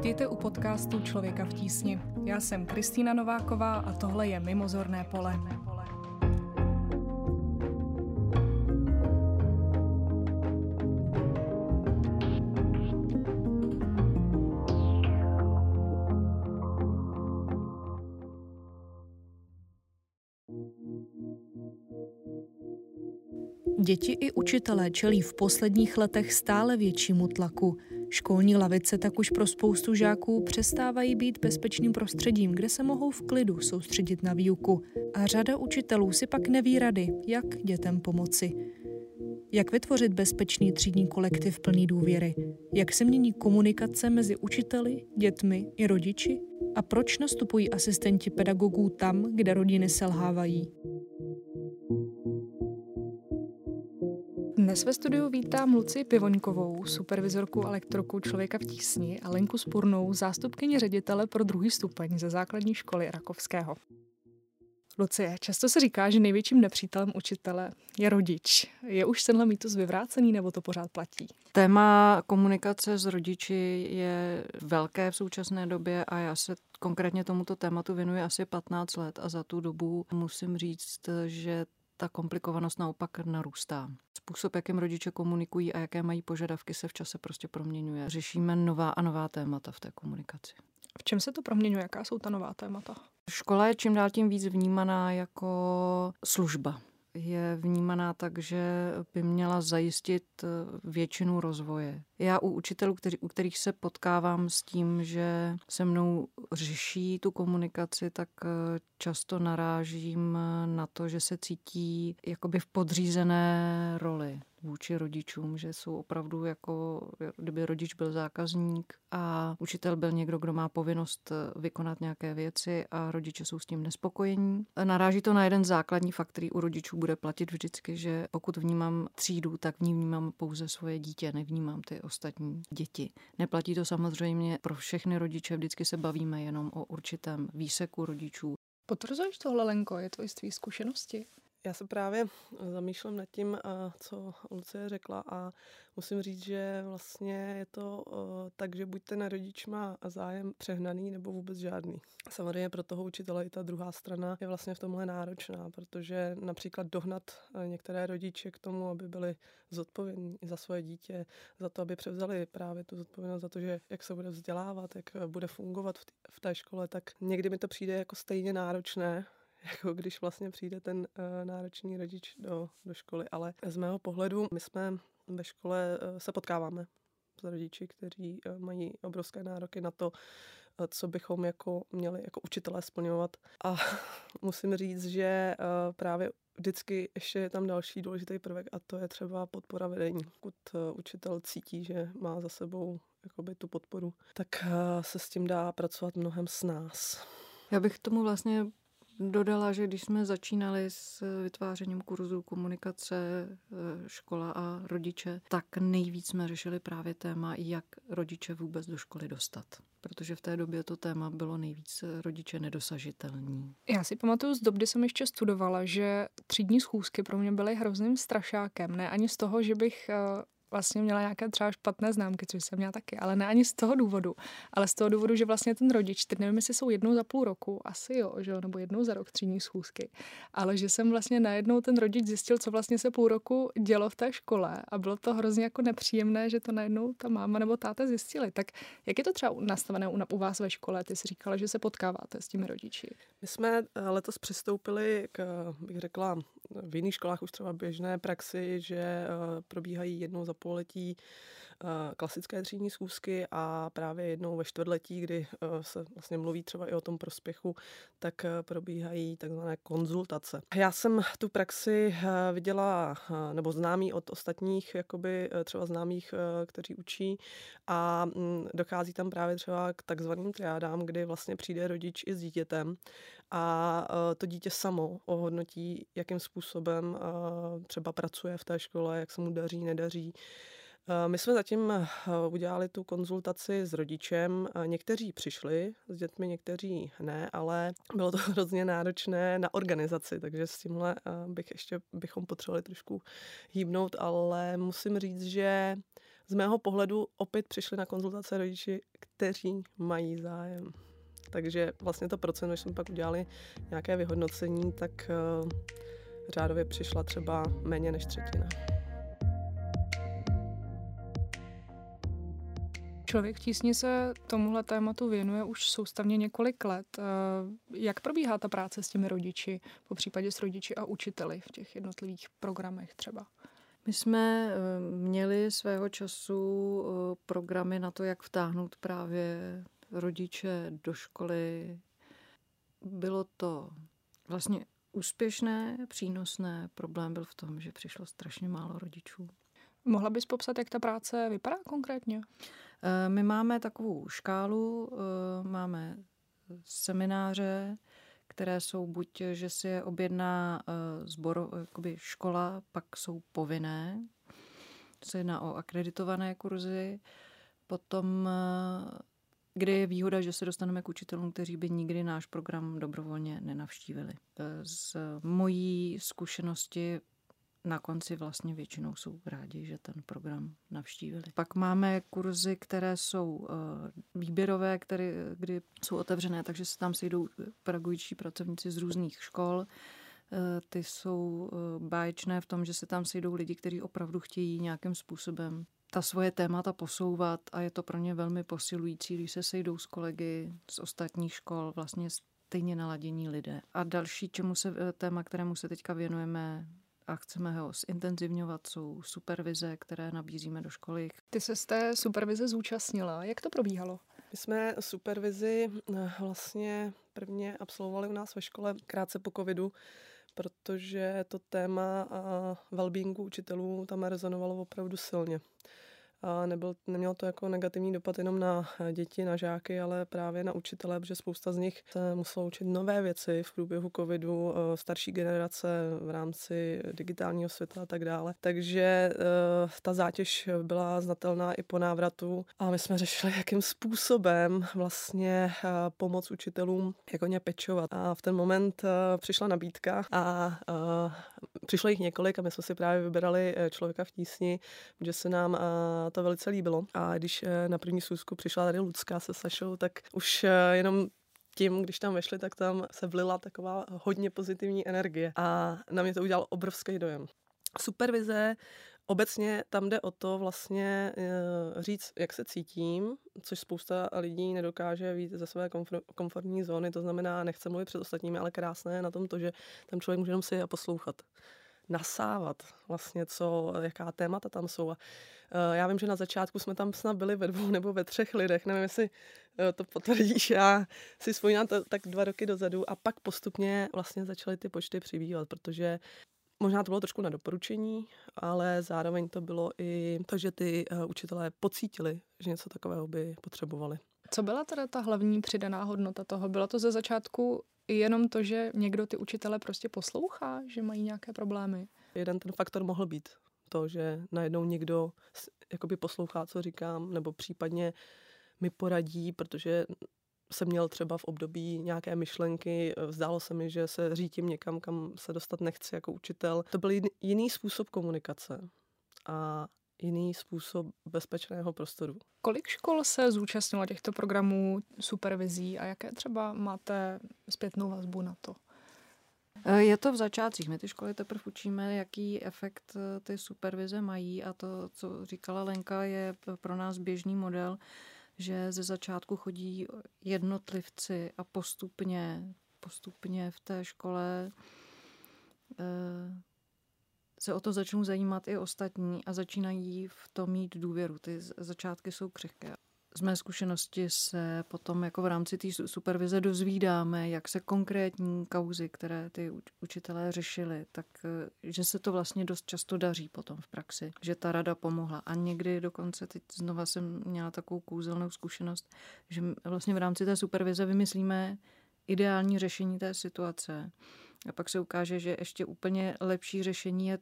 Vítejte u podcastu Člověka v tísni. Já jsem Kristýna Nováková a tohle je Mimozorné pole. Děti i učitelé čelí v posledních letech stále většímu tlaku. Školní lavice tak už pro spoustu žáků přestávají být bezpečným prostředím, kde se mohou v klidu soustředit na výuku. A řada učitelů si pak neví rady, jak dětem pomoci. Jak vytvořit bezpečný třídní kolektiv plný důvěry? Jak se mění komunikace mezi učiteli, dětmi i rodiči? A proč nastupují asistenti pedagogů tam, kde rodiny selhávají? Dnes ve studiu vítám Luci Pivoňkovou, supervizorku elektroku Člověka v tísni a Lenku Spurnou, zástupkyni ředitele pro druhý stupeň ze základní školy Rakovského. Lucie, často se říká, že největším nepřítelem učitele je rodič. Je už tenhle mýtus vyvrácený nebo to pořád platí? Téma komunikace s rodiči je velké v současné době a já se konkrétně tomuto tématu věnuji asi 15 let a za tu dobu musím říct, že ta komplikovanost naopak narůstá. Způsob, jakým rodiče komunikují a jaké mají požadavky, se v čase prostě proměňuje. Řešíme nová a nová témata v té komunikaci. V čem se to proměňuje? Jaká jsou ta nová témata? Škola je čím dál tím víc vnímaná jako služba je vnímaná tak, že by měla zajistit eh, většinu rozvoje. Já u učitelů, kteří, u kterých se potkávám s tím, že se mnou řeší tu komunikaci, tak eh, často narážím eh, na to, že se cítí jakoby v podřízené roli vůči rodičům, že jsou opravdu jako, kdyby rodič byl zákazník a učitel byl někdo, kdo má povinnost eh, vykonat nějaké věci a rodiče jsou s tím nespokojení. Naráží to na jeden základní fakt, který u rodičů bude platit vždycky, že pokud vnímám třídu, tak v ní vnímám pouze svoje dítě, nevnímám ty ostatní děti. Neplatí to samozřejmě pro všechny rodiče, vždycky se bavíme jenom o určitém výseku rodičů. Potvrzuješ tohle, Lenko? Je to z tvý zkušenosti? Já se právě zamýšlím nad tím, co Lucie řekla a musím říct, že vlastně je to tak, že buď ten rodič má zájem přehnaný nebo vůbec žádný. Samozřejmě pro toho učitele i ta druhá strana je vlastně v tomhle náročná, protože například dohnat některé rodiče k tomu, aby byli zodpovědní za svoje dítě, za to, aby převzali právě tu zodpovědnost za to, že jak se bude vzdělávat, jak bude fungovat v té škole, tak někdy mi to přijde jako stejně náročné, jako když vlastně přijde ten uh, náročný rodič do, do školy. Ale z mého pohledu, my jsme ve škole uh, se potkáváme s rodiči, kteří uh, mají obrovské nároky na to, uh, co bychom jako měli jako učitelé splňovat. A musím říct, že uh, právě vždycky ještě je tam další důležitý prvek a to je třeba podpora vedení. Pokud učitel cítí, že má za sebou jakoby tu podporu, tak se s tím dá pracovat mnohem s nás. Já bych tomu vlastně dodala, že když jsme začínali s vytvářením kurzu komunikace eh, škola a rodiče, tak nejvíc jsme řešili právě téma, jak rodiče vůbec do školy dostat. Protože v té době to téma bylo nejvíc rodiče nedosažitelný. Já si pamatuju z doby, kdy jsem ještě studovala, že třídní schůzky pro mě byly hrozným strašákem. Ne ani z toho, že bych eh, vlastně měla nějaké třeba špatné známky, což jsem měla taky, ale ne ani z toho důvodu, ale z toho důvodu, že vlastně ten rodič, teď nevím, jestli jsou jednou za půl roku, asi jo, že jo, nebo jednou za rok třídní schůzky, ale že jsem vlastně najednou ten rodič zjistil, co vlastně se půl roku dělo v té škole a bylo to hrozně jako nepříjemné, že to najednou ta máma nebo táta zjistili. Tak jak je to třeba nastavené u, u vás ve škole? Ty jsi říkala, že se potkáváte s těmi rodiči. My jsme eh, letos přistoupili k, bych řekla, v jiných školách už třeba běžné praxi, že eh, probíhají jednou za pololetí klasické třídní schůzky a právě jednou ve čtvrtletí, kdy eh, se vlastně mluví třeba i o tom prospěchu, tak probíhají takzvané konzultace. Já jsem tu praxi viděla, nebo známý od ostatních, jakoby třeba známých, kteří učí a mm, dochází tam právě třeba k takzvaným triádám, kdy vlastně přijde rodič i s dítětem a to dítě samo ohodnotí, jakým způsobem třeba pracuje v té škole, jak se mu daří, nedaří. My jsme zatím udělali tu konzultaci s rodičem. Někteří přišli s dětmi, někteří ne, ale bylo to hrozně náročné na organizaci, takže s tímhle bych ještě bychom potřebovali trošku hýbnout, ale musím říct, že z mého pohledu opět přišli na konzultace rodiči, kteří mají zájem. Takže vlastně to procento, když jsme pak udělali nějaké vyhodnocení, tak řádově přišla třeba méně než třetina. Člověk v tísni se tomuhle tématu věnuje už soustavně několik let. Eh, jak probíhá ta práce s těmi rodiči, po případě s rodiči a učiteli v těch jednotlivých programech třeba? My jsme eh, měli svého času eh, programy na to, jak vtáhnout právě rodiče do školy. Bylo to vlastně úspěšné, přínosné. Problém byl v tom, že přišlo strašně málo rodičů. Mohla bys popsat, jak ta práce vypadá konkrétně? Eh, my máme takovou škálu, máme semináře, které jsou buď, že si je objedná zbor, jakoby škola, pak jsou povinné, se jedná o akreditované kurzy, potom kde je výhoda, že se dostaneme k učitelům, kteří by nikdy náš program dobrovolně nenavštívili. Z mojí zkušenosti na konci vlastně většinou jsou rádi, že ten program navštívili. Pak máme kurzy, které jsou výběrové, které, kdy jsou otevřené, takže se tam sejdou pedagogičtí pracovníci z různých škol. Ty jsou báječné v tom, že se tam sejdou lidi, kteří opravdu chtějí nějakým způsobem ta svoje témata posouvat a je to pro ně velmi posilující, když se sejdou s kolegy z ostatních škol, vlastně stejně naladění lidé. A další, čemu se, eh, téma, kterému se teďka věnujeme a chceme ho zintenzivňovat, jsou supervize, které nabízíme do školy. Ty se z té supervize zúčastnila. Jak to probíhalo? My jsme supervizi eh, vlastně prvně absolvovali u nás ve škole krátce po covidu, protože to téma wellbeingu učitelů tam rezonovalo opravdu silně a nebyl, nemělo to jako negativní dopad jenom na děti, na žáky, ale právě na učitele, protože spousta z nich se muselo učit nové věci v průběhu covidu, eh, starší generace v rámci digitálního světa a tak dále. Takže eh, ta zátěž byla znatelná i po návratu a my jsme řešili, jakým způsobem vlastně eh, pomoc učitelům, jak o ně pečovat. A v ten moment přišla nabídka a přišlo jich několik a my jsme si právě vybrali člověka v tísni, že se nám to velice líbilo. A když eh, na první schůzku přišla tady Lucka se Sašou, tak už eh, jenom tím, když tam vešli, tak tam se vlila taková hodně pozitivní energie a na mě to udělalo obrovský dojem. Supervize Obecně tam jde o to vlastně eh, říct, jak se cítím, což spousta lidí nedokáže víc ze své komfortní zóny, to znamená, nechce mluvit před ostatními, ale krásné je na tom to, že tam člověk může jenom si a poslouchat nasávat vlastně, co, jaká témata tam jsou. A uh, já vím, že na začátku jsme tam snad byli ve dvou nebo ve třech lidech, nevím, jestli uh, to potvrdíš, já si vzpomínám to tak dva roky dozadu a pak postupně vlastně začaly ty počty přibývat, protože Možná to bylo trošku na doporučení, ale zároveň to bylo i to, že ty uh, učitelé pocítili, že něco takového by potřebovali. Co byla teda ta hlavní přidaná hodnota toho? Bylo to ze začátku jenom to, že někdo ty učitele prostě poslouchá, že mají nějaké problémy? Jeden ten faktor mohl být to, že najednou někdo jakoby poslouchá, co říkám, nebo případně mi poradí, protože jsem měl třeba v období nějaké myšlenky, zdálo se mi, že se řítím někam, kam se dostat nechci jako učitel. To byl jiný způsob komunikace. A jiný způsob bezpečného prostoru. Kolik škol se zúčastnilo těchto programů supervizí a jaké třeba máte zpětnou vazbu na to? E, je to v začátcích. My ty školy teprve učíme, jaký efekt e, ty supervize mají a to, co říkala Lenka, je pro nás běžný model, že ze začátku chodí jednotlivci a postupně, postupně v té škole e, se o to začnou zajímat i ostatní a začínají v tom mít důvěru. Ty začátky jsou křehké. Z mé zkušenosti se potom jako v rámci té supervize dozvídáme, jak se konkrétní kauzy, které ty učitelé řešili, tak eh, že se to vlastně dost často daří potom v praxi, že ta rada pomohla. A někdy dokonce, teď znova jsem měla takovou kouzelnou zkušenost, že vlastně v rámci té supervize vymyslíme ideální řešení té situace. A pak se ukáže, že ještě úplně lepší řešení je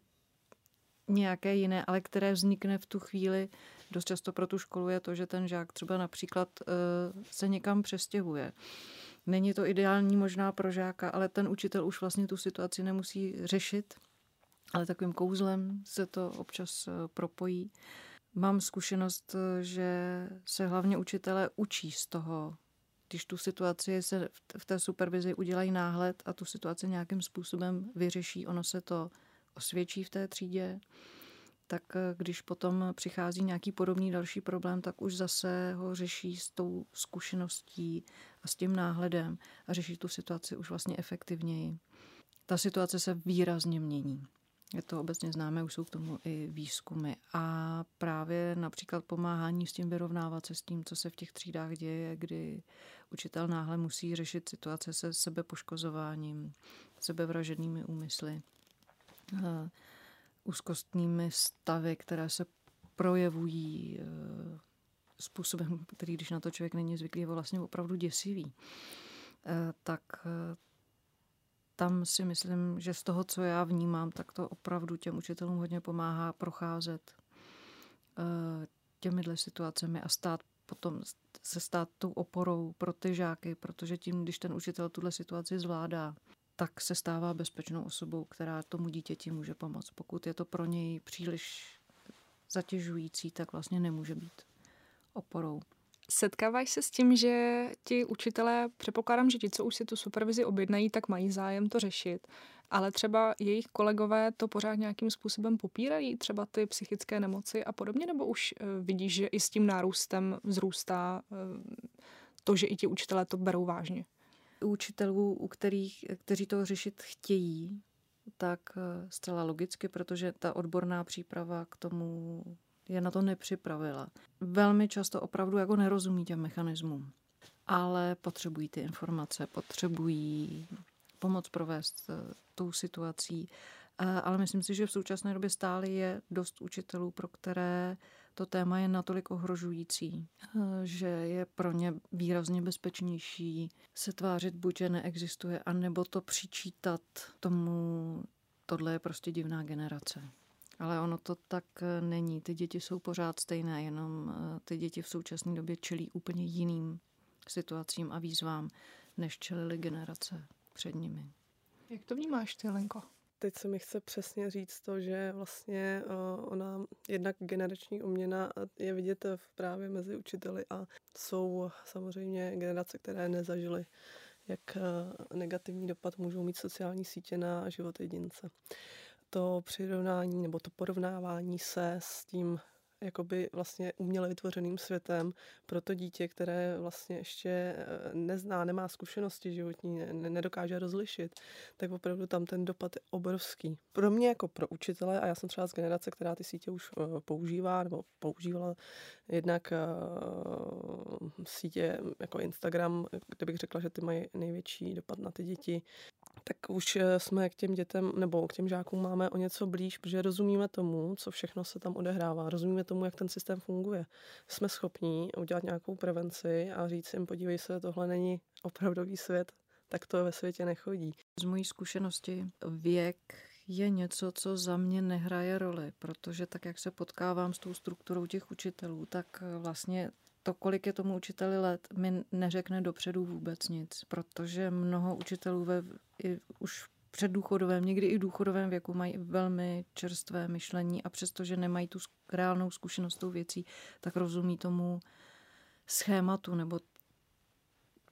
nějaké jiné, ale které vznikne v tu chvíli dost často pro tu školu je to, že ten žák třeba například uh, se někam přestěhuje. Není to ideální možná pro žáka, ale ten učitel už vlastně tu situaci nemusí řešit, ale takovým kouzlem se to občas uh, propojí. Mám zkušenost, že se hlavně učitelé učí z toho, když tu situaci se v té supervizi udělají náhled a tu situaci nějakým způsobem vyřeší, ono se to osvědčí v té třídě, tak eh, když potom přichází nějaký podobný další problém, tak už zase ho řeší s tou zkušeností a s tím náhledem a řeší tu situaci už vlastně efektivněji. Ta situace se výrazně mění. Je to obecně známé, už jsou k tomu i výzkumy. A právě například pomáhání s tím vyrovnávat se s tím, co se v těch třídách děje, kdy učitel náhle musí řešit situace se sebepoškozováním, sebevražednými úmysly, úzkostnými stavy, které se projevují eh, způsobem, který, když na to člověk není zvyklý, je vlastně opravdu děsivý. Eh, tak tam si myslím, že z toho, co já vnímám, tak to opravdu těm učitelům hodně pomáhá procházet eh, těmihle situacemi a stát potom se stát tou oporou pro ty žáky, protože tím, když ten učitel tuhle situaci zvládá, tak se stává bezpečnou osobou, která tomu dítěti může pomoct. Pokud je to pro něj příliš zatěžující, tak vlastně nemůže být oporou. Setkáváš se s tím, že ti učitelé, předpokládám, že ti, co už si tu supervizi objednají, tak mají zájem to řešit, ale třeba jejich kolegové to pořád nějakým způsobem popírají, třeba ty psychické nemoci a podobně, nebo už eh, vidíš, že i s tím nárůstem vzrůstá eh, to, že i ti učitelé to berou vážně? Učitelů, u kterých, kteří to řešit chtějí, tak eh, zcela logicky, protože ta odborná příprava k tomu je na to nepřipravila. Velmi často opravdu jako nerozumí těm mechanismům, ale potřebují ty informace, potřebují pomoc provést eh, tou situací. Ale myslím si, že v současné době stále je dost učitelů, pro které to téma je natolik ohrožující, eh, že je pro ně výrazně bezpečnější se tvářit buď, že neexistuje, anebo to přičítat tomu, tohle je prostě divná generace. Ale ono to tak eh, není. Ty děti jsou pořád stejné, jenom eh, ty děti v současné době čelí úplně jiným situacím a výzvám, než čelili generace před nimi. Jak to vnímáš ty, Lenko? Teď se mi chce přesně říct to, že vlastně uh, ona jednak generační uměna je vidět v právě mezi učiteli a jsou samozřejmě generace, které nezažily, jak negativní dopad můžou mít sociální sítě na život jedince. To přirovnání nebo to porovnávání se s tím jakoby vlastně uměle vytvořeným světem pro to dítě, které vlastně ještě eh, nezná, nemá zkušenosti životní, ne, nedokáže rozlišit, tak opravdu tam ten dopad je obrovský. Pro mě jako pro učitele, a já jsem třeba z generace, která ty sítě už uh, používá, nebo používala jednak uh, sítě jako Instagram, kde bych řekla, že ty mají největší dopad na ty děti, tak už eh, jsme k těm dětem nebo k těm žákům máme o něco blíž, protože rozumíme tomu, co všechno se tam odehrává. Rozumíme tomu, jak ten systém funguje. Jsme schopní udělat nějakou prevenci a říct jim, podívej se, tohle není opravdový svět, tak to ve světě nechodí. Z mojí zkušenosti věk je něco, co za mě nehraje roli, protože tak, jak se potkávám s tou strukturou těch učitelů, tak vlastně to, kolik je tomu učiteli let, mi neřekne dopředu vůbec nic, protože mnoho učitelů ve, i už před důchodovém, někdy i v důchodovém věku mají velmi čerstvé myšlení a přestože nemají tu reálnou zkušenost tou věcí, tak rozumí tomu schématu nebo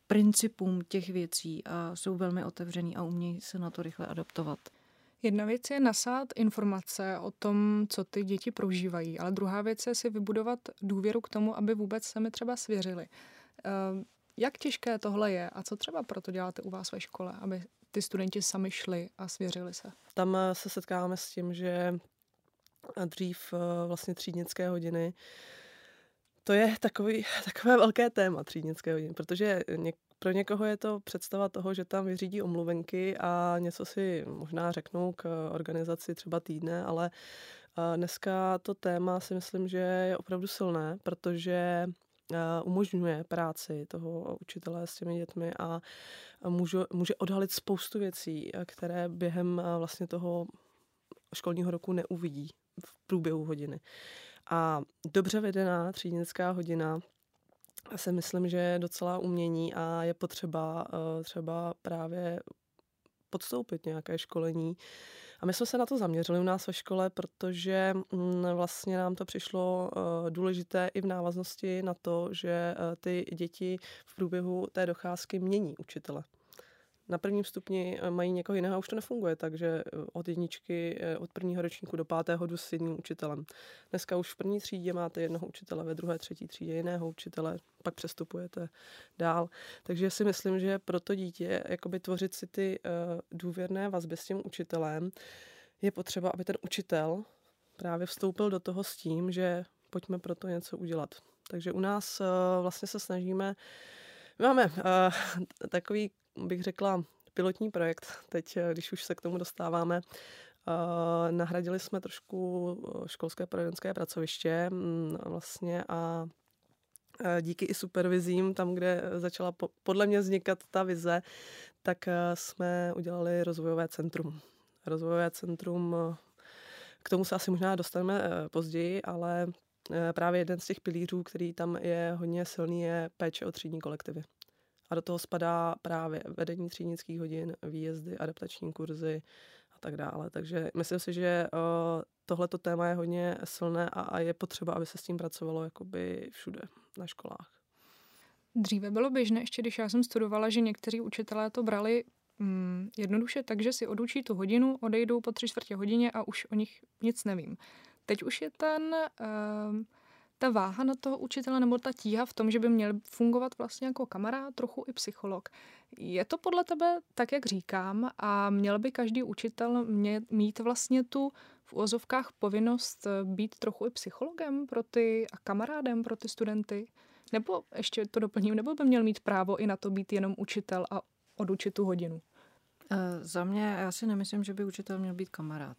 principům těch věcí a jsou velmi otevřený a umějí se na to rychle adaptovat. Jedna věc je nasát informace o tom, co ty děti prožívají, ale druhá věc je si vybudovat důvěru k tomu, aby vůbec se mi třeba svěřili. Ehm, jak těžké tohle je a co třeba proto děláte u vás ve škole, aby ty studenti sami šli a svěřili se? Tam eh, se setkáváme s tím, že dřív eh, vlastně třídnické hodiny to je takový, takové velké téma třídnické hodiny, protože něk, pro někoho je to představa toho, že tam vyřídí omluvenky a něco si možná řeknou k organizaci třeba týdne, ale dneska to téma si myslím, že je opravdu silné, protože umožňuje práci toho učitele s těmi dětmi a může, může odhalit spoustu věcí, které během vlastně toho školního roku neuvidí v průběhu hodiny. A dobře vedená třídnická hodina si myslím, že je docela umění a je potřeba třeba právě podstoupit nějaké školení A my jsme se na to zaměřili u nás ve škole, protože mm, vlastně nám to přišlo uh, důležité i v návaznosti na to, že uh, ty děti v průběhu té docházky mění učitele na prvním stupni eh, mají někoho jiného a už to nefunguje, takže eh, od jedničky, eh, od prvního ročníku do pátého jdu s jedním učitelem. Dneska už v první třídě máte jednoho učitele, ve druhé, třetí třídě jiného učitele, pak přestupujete dál. Takže si myslím, že pro to dítě jakoby tvořit si ty důvěrné vazby s tím učitelem je potřeba, aby ten učitel právě vstoupil do toho s tím, že pojďme pro to něco udělat. Takže u nás vlastně se snažíme my máme uh, takový bych řekla, pilotní projekt. Teď, eh, když už se k tomu dostáváme, Uh, nahradili jsme trošku eh, školské poradenské pracoviště um, vlastně a díky i supervizím, tam, kde začala po, podle mě vznikat ta vize, tak jsme udělali rozvojové centrum. Rozvojové centrum, k tomu se asi možná dostaneme později, ale právě jeden z těch pilířů, který tam je hodně silný, je péče o třídní kolektivy. A do toho spadá právě vedení třídnických hodin, výjezdy, adaptační kurzy a tak dále. Takže myslím si, že tohleto téma je hodně silné a, je potřeba, aby se s tím pracovalo jakoby všude na školách. Dříve bylo běžné, ještě když já jsem studovala, že někteří učitelé to brali mm, jednoduše tak, že si odučí tu hodinu, odejdou po tři čtvrtě hodině a už o nich nic nevím. Teď už je ten uh, ta váha na toho učitele nebo ta tíha v tom, že by měl fungovat vlastně jako kamarád, trochu i psycholog. Je to podle tebe tak, jak říkám, a měl by každý učitel mě, mít vlastně tu v úvozovkách povinnost eh, být trochu i psychologem pro ty a kamarádem pro ty studenty? Nebo ještě to doplním, nebo by měl mít právo i na to být jenom učitel a odučit tu hodinu? Uh, za mě, já si nemyslím, že by učitel měl být kamarád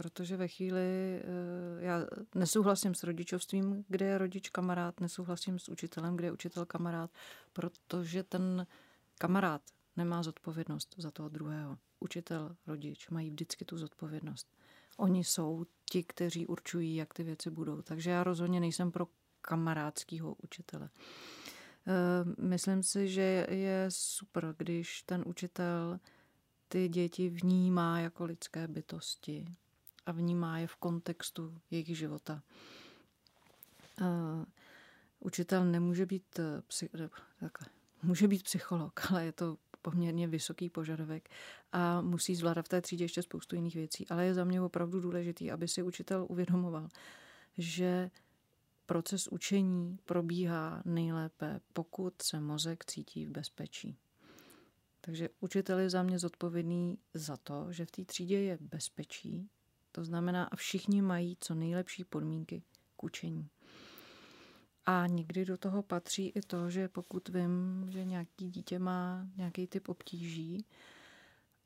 protože ve chvíli, eh, já nesouhlasím s rodičovstvím, kde je rodič kamarád, nesouhlasím s učitelem, kde je učitel kamarád, protože ten kamarád nemá zodpovědnost za toho druhého. Učitel, rodič mají vždycky tu zodpovědnost. Oni jsou ti, kteří určují, jak ty věci budou. Takže já rozhodně nejsem pro kamarádského učitele. Eh, myslím si, že je super, když ten učitel ty děti vnímá jako lidské bytosti, a vnímá je v kontextu jejich života. Učitel nemůže být, eh, takhle, může být psycholog, ale je to poměrně vysoký požadavek a musí zvládat v té třídě ještě spoustu jiných věcí. Ale je za mě opravdu důležitý, aby si učitel uvědomoval, že proces učení probíhá nejlépe, pokud se mozek cítí v bezpečí. Takže učitel je za mě zodpovědný za to, že v té třídě je bezpečí, to znamená, a všichni mají co nejlepší podmínky k učení. A někdy do toho patří i to, že pokud vím, že nějaký dítě má nějaký typ obtíží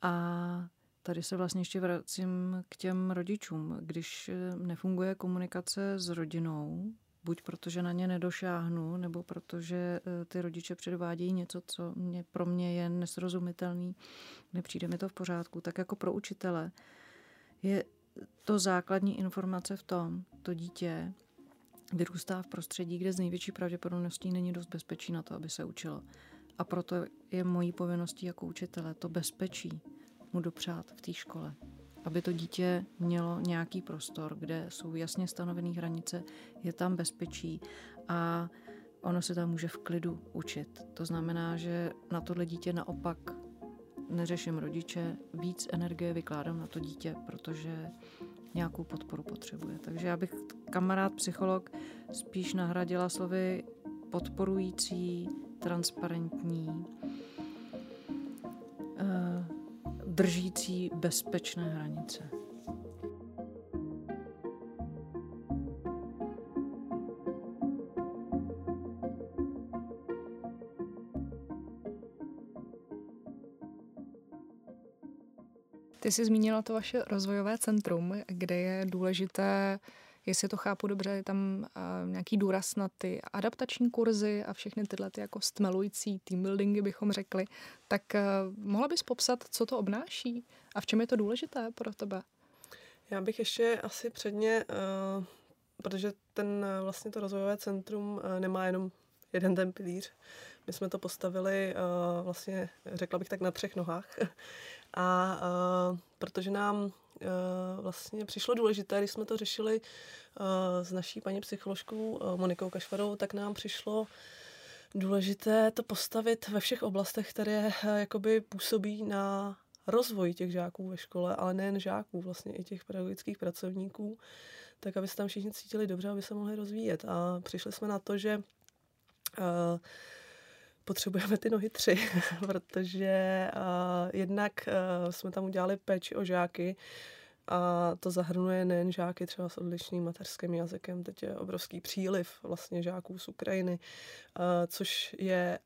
a tady se vlastně ještě vracím k těm rodičům. Když nefunguje komunikace s rodinou, buď protože na ně nedošáhnu, nebo protože eh, ty rodiče předvádějí něco, co mě, pro mě je nesrozumitelný, nepřijde mi to v pořádku, tak jako pro učitele je to základní informace v tom, to dítě vyrůstá v prostředí, kde z největší pravděpodobností není dost bezpečí na to, aby se učilo. A proto je mojí povinností jako učitele to bezpečí mu dopřát v té škole. Aby to dítě mělo nějaký prostor, kde jsou jasně stanovené hranice, je tam bezpečí a ono se tam může v klidu učit. To znamená, že na tohle dítě naopak neřeším rodiče, víc energie vykládám na to dítě, protože nějakou podporu potřebuje. Takže já bych kamarád, psycholog spíš nahradila slovy podporující, transparentní, eh, držící bezpečné hranice. Ty jsi zmínila to vaše rozvojové centrum, kde je důležité, jestli to chápu dobře, je tam uh, nějaký důraz na ty adaptační kurzy a všechny tyhle ty jako stmelující team buildingy, bychom řekli. Tak uh, mohla bys popsat, co to obnáší a v čem je to důležité pro tebe? Já bych ještě asi předně, uh, protože ten vlastně to rozvojové centrum uh, nemá jenom jeden ten pilíř. My jsme to postavili uh, vlastně, řekla bych tak, na třech nohách. A uh, protože nám vlastně přišlo důležité, když jsme to řešili s naší paní psycholožkou Monikou Kašvarou, tak nám přišlo důležité to postavit ve všech oblastech, které jakoby působí na rozvoj těch žáků ve škole, ale nejen žáků, vlastně i těch pedagogických pracovníků, tak aby se tam všichni cítili dobře, aby se mohli rozvíjet. A přišli jsme na to, že uh, potřebujeme ty nohy tři, protože uh, jednak uh, jsme tam udělali péči o žáky, a to zahrnuje nejen žáky třeba s odlišným mateřským jazykem, teď je obrovský příliv vlastně žáků z Ukrajiny, uh, což je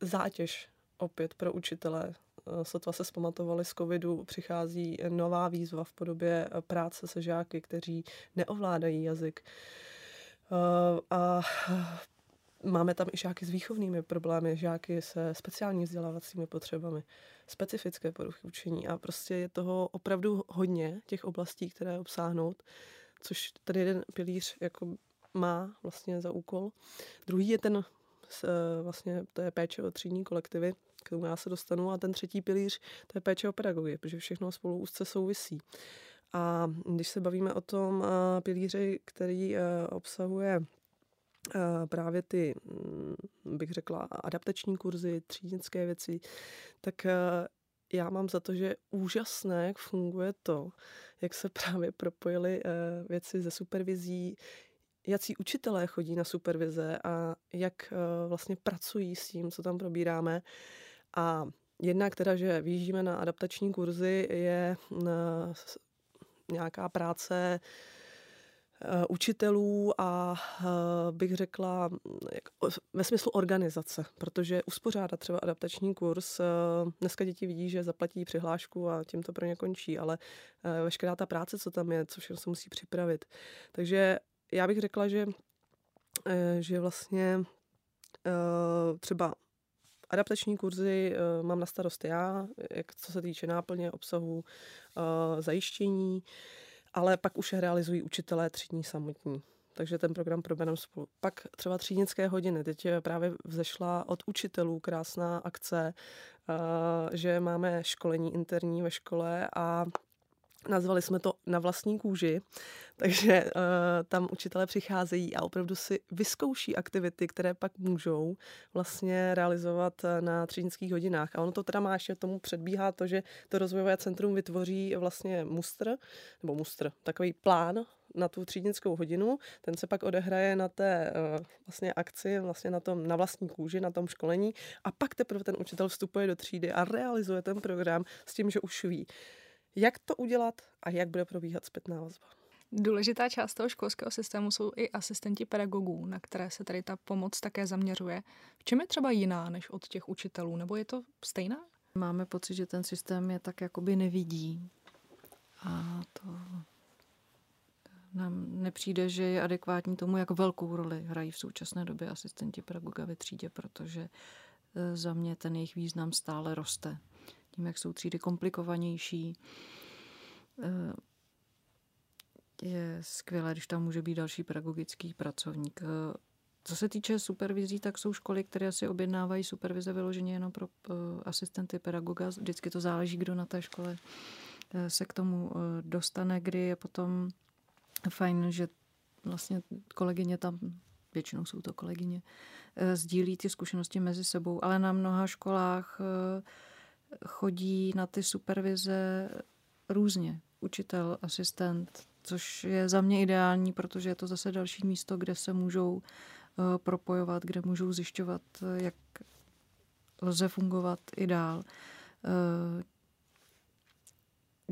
zátěž opět pro učitele. Sotva se zpamatovali z covidu, přichází nová výzva v podobě práce se žáky, kteří neovládají jazyk. A Máme tam i žáky s výchovnými problémy, žáky se speciální vzdělávacími potřebami, specifické poruchy učení a prostě je toho opravdu hodně těch oblastí, které obsáhnout, což tady jeden pilíř jako má vlastně za úkol. Druhý je ten vlastně, to je péče o třídní kolektivy, k tomu já se dostanu, a ten třetí pilíř, to je péče o pedagogy, protože všechno spolu úzce souvisí. A když se bavíme o tom pilíři, který obsahuje právě ty, mm, bych řekla, adaptační kurzy, třídnické věci, tak já mám za to, že úžasné, jak funguje to, jak se právě propojily věci ze supervizí, jaký učitelé chodí na supervize a jak vlastně pracují s tím, co tam probíráme. A jednak teda, že vyjíždíme na adaptační kurzy, je nějaká práce Eh, učitelů a eh, bych řekla ve smyslu organizace, protože uspořádat třeba adaptační kurz, eh, dneska děti vidí, že zaplatí přihlášku a tím to pro ně končí, ale veškerá ta práce, co tam je, co všechno se musí připravit. Takže já bych řekla, že, že vlastně třeba adaptační kurzy mám na starost já, jak co se týče náplně, obsahu, zajištění, ale pak už je realizují učitelé třídní samotní. Takže ten program probereme spolu. Pak třeba třídnické hodiny. Teď právě vzešla od učitelů krásná akce, eh, že máme školení interní ve škole a Nazvali jsme to na vlastní kůži, takže uh, tam učitelé přicházejí a opravdu si vyzkouší aktivity, které pak můžou vlastně realizovat eh, na třídnických hodinách. A ono to teda má ještě tomu předbíhá to, že to rozvojové centrum vytvoří vlastně mustr, nebo mustr, takový plán na tu třídnickou hodinu, ten se pak odehraje na té uh, vlastně akci, vlastně na tom na vlastní kůži, na tom školení. A pak teprve ten učitel vstupuje do třídy a realizuje ten program s tím, že už ví, jak to udělat a jak bude probíhat zpětná vazba. Důležitá část toho školského systému jsou i asistenti pedagogů, na které se tady ta pomoc také zaměřuje. V čem je třeba jiná než od těch učitelů, nebo je to stejná? Máme pocit, že ten systém je tak jakoby nevidí. A to nám nepřijde, že je adekvátní tomu, jak velkou roli hrají v současné době asistenti pedagoga ve třídě, protože e, za mě ten jejich význam stále roste tím, jak jsou třídy komplikovanější. Eh, je skvělé, když tam může být další pedagogický pracovník. Eh, co se týče supervizí, tak jsou školy, které si objednávají supervize vyloženě jenom pro eh, asistenty pedagoga. Vždycky to záleží, kdo na té škole se k tomu dostane, kdy je potom fajn, že vlastně kolegyně tam, většinou jsou to kolegyně, sdílí ty zkušenosti mezi sebou, ale na mnoha školách chodí na ty supervize různě. Učitel, asistent, což je za mě ideální, protože je to zase další místo, kde se můžou eh, propojovat, kde můžou zjišťovat, jak lze fungovat i dál. Eh,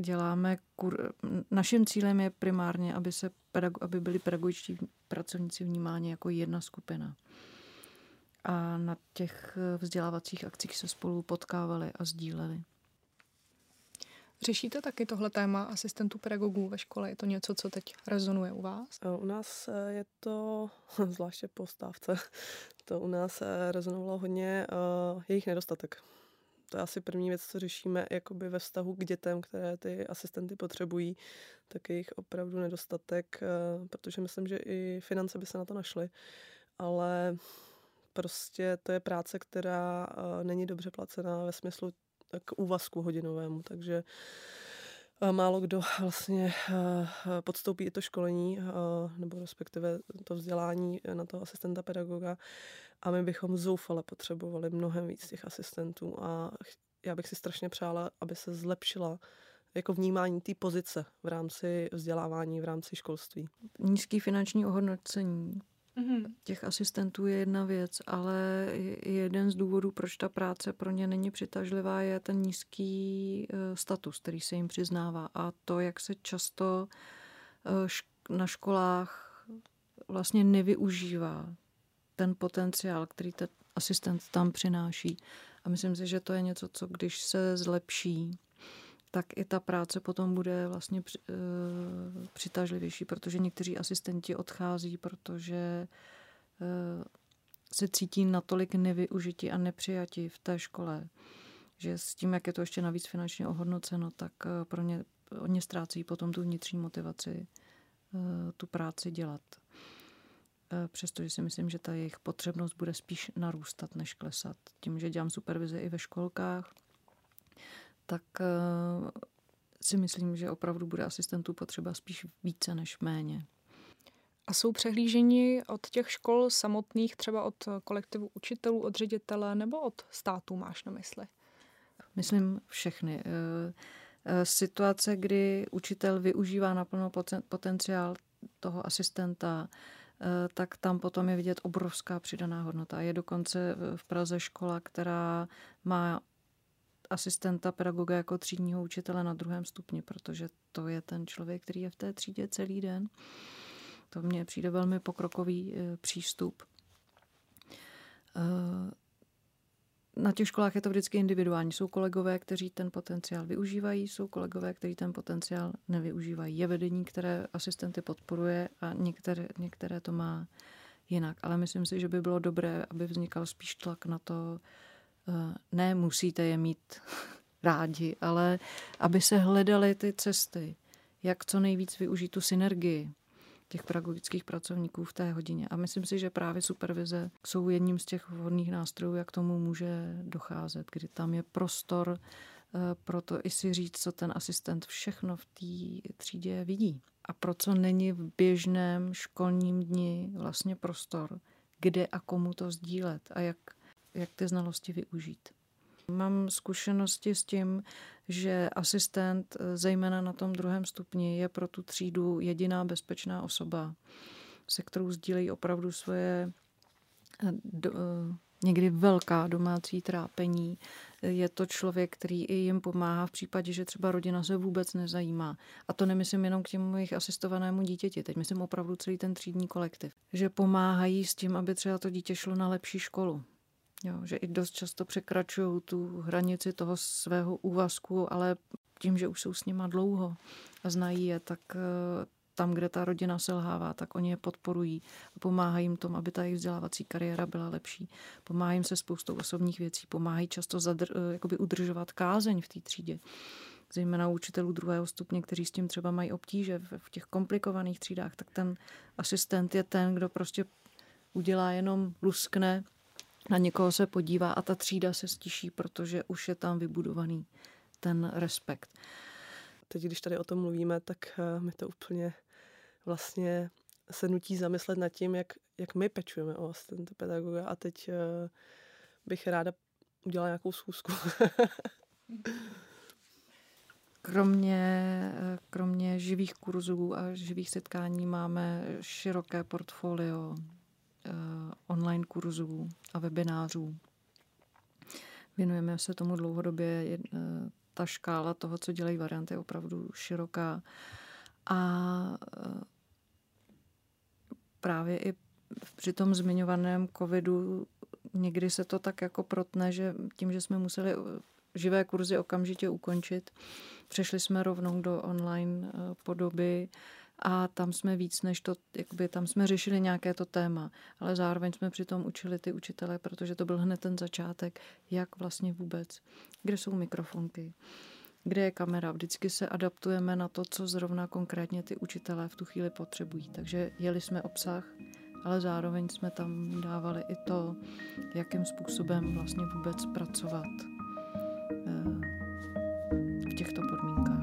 děláme kur... Naším cílem je primárně, aby, se pedago... aby byli pedagogičtí pracovníci vnímáni jako jedna skupina a na těch eh, vzdělávacích akcích se spolu potkávali a sdíleli. Řešíte taky tohle téma asistentů pedagogů ve škole? Je to něco, co teď rezonuje u vás? Eh, u nás eh, je to, zvláště po stávce, to u nás rezonovalo hodně uh, jejich nedostatek. To je asi první věc, co řešíme jakoby ve vztahu k dětem, které ty asistenty potřebují, tak jejich opravdu nedostatek, uh, protože myslím, že i finance by se na to našly, ale prostě to je práce, která uh, není dobře placená ve smyslu k úvazku hodinovému, takže málo kdo vlastně podstoupí i to školení, nebo respektive to vzdělání na toho asistenta pedagoga a my bychom zoufale potřebovali mnohem víc těch asistentů a já bych si strašně přála, aby se zlepšila jako vnímání té pozice v rámci vzdělávání, v rámci školství. Nízký finanční ohodnocení mm-hmm. těch asistentů je jedna věc, ale jeden z důvodů, proč ta práce pro ně není přitažlivá, je ten nízký eh, status, který se jim přiznává a to, jak se často eh, na školách vlastně nevyužívá ten potenciál, který ten asistent tam přináší. A myslím si, že to je něco, co když se zlepší, tak i ta práce potom bude vlastně eh, přitažlivější, protože někteří asistenti odchází, protože eh, se cítí natolik nevyužití a nepřijatí v té škole, že s tím, jak je to ještě navíc finančně ohodnoceno, tak eh, pro ně, oni ztrácí potom tu vnitřní motivaci tu práci dělat. Přestože si myslím, že ta jejich potřebnost bude spíš narůstat, než klesat. Tím, že dělám supervize i ve školkách, tak eh, si myslím, že opravdu bude asistentů potřeba spíš více než méně. A jsou přehlíženi od těch škol samotných, třeba od kolektivu učitelů, od ředitele nebo od států máš na mysli? Myslím všechny. Eh, eh, situace, kdy učitel využívá naplno potenciál toho asistenta, tak tam potom je vidět obrovská přidaná hodnota. Je dokonce v Praze škola, která má asistenta pedagoga jako třídního učitele na druhém stupni, protože to je ten člověk, který je v té třídě celý den. To mně přijde velmi pokrokový e, přístup. E, na těch školách je to vždycky individuální. Jsou kolegové, kteří ten potenciál využívají, jsou kolegové, kteří ten potenciál nevyužívají. Je vedení, které asistenty podporuje a některé, některé to má jinak. Ale myslím si, že by bylo dobré, aby vznikal spíš tlak na to, Eh, ne musíte je mít rádi, ale aby se hledaly ty cesty, jak co nejvíc využít tu synergii těch pedagogických pracovníků v té hodině. A myslím si, že právě supervize jsou jedním z těch vhodných nástrojů, jak tomu může docházet, kdy tam je prostor eh, pro to i si říct, co ten asistent všechno v té třídě vidí. A pro co není v běžném školním dni vlastně prostor, kde a komu to sdílet a jak jak ty znalosti využít. Mám zkušenosti s tím, že asistent, eh, zejména na tom druhém stupni, je pro tu třídu jediná bezpečná osoba, se kterou sdílejí opravdu svoje eh, do, eh, někdy velká domácí trápení. Je to člověk, který i jim pomáhá v případě, že třeba rodina se vůbec nezajímá. A to nemyslím jenom k těmu jejich asistovanému dítěti, teď myslím opravdu celý ten třídní kolektiv. Že pomáhají s tím, aby třeba to dítě šlo na lepší školu Jo, že i dost často překračují tu hranici toho svého úvazku, ale tím, že už jsou s nima dlouho a znají je, tak eh, tam, kde ta rodina selhává, tak oni je podporují a pomáhají jim tomu, aby ta jejich vzdělávací kariéra byla lepší. Pomáhají jim se spoustou osobních věcí, pomáhají často zadr, eh, jakoby udržovat kázeň v té třídě zejména učitelů druhého stupně, kteří s tím třeba mají obtíže v těch komplikovaných třídách, tak ten asistent je ten, kdo prostě udělá jenom luskne na někoho se podívá a ta třída se stiší, protože už je tam vybudovaný ten respekt. Teď, když tady o tom mluvíme, tak eh, mi to úplně vlastně se nutí zamyslet nad tím, jak, jak my pečujeme o asistenta pedagoga a teď uh, bych ráda udělala nějakou schůzku. Kromě, eh, kromě živých kurzů a živých setkání máme široké portfolio Eh, online kurzů a webinářů. Věnujeme se tomu dlouhodobě. Eh, ta škála toho, co dělají varianty, je opravdu široká. A eh, právě i při tom zmiňovaném covidu někdy se to tak jako protne, že tím, že jsme museli živé kurzy okamžitě ukončit, přešli jsme rovnou do online podoby, a tam jsme víc než to, jakoby tam jsme řešili nějaké to téma, ale zároveň jsme přitom učili ty učitele, protože to byl hned ten začátek, jak vlastně vůbec, kde jsou mikrofonky, kde je kamera. Vždycky se adaptujeme na to, co zrovna konkrétně ty učitelé v tu chvíli potřebují. Takže jeli jsme obsah, ale zároveň jsme tam dávali i to, jakým způsobem vlastně vůbec pracovat eh, v těchto podmínkách.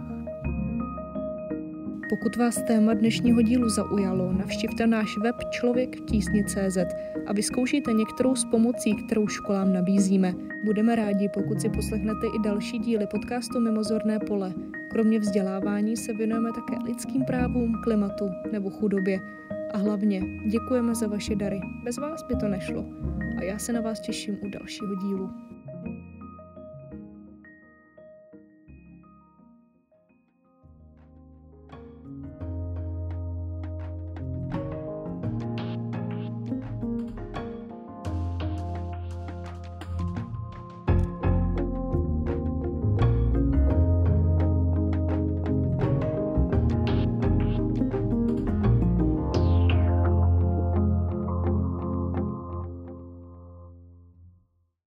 Pokud vás téma dnešního dílu zaujalo, navštivte náš web člověk v tísni.cz a vyzkoušejte některou z pomocí, kterou školám nabízíme. Budeme rádi, pokud si poslechnete i další díly podcastu Mimozorné pole. Kromě vzdělávání se věnujeme také lidským právům, klimatu nebo chudobě. A hlavně děkujeme za vaše dary. Bez vás by to nešlo. A já se na vás těším u dalšího dílu.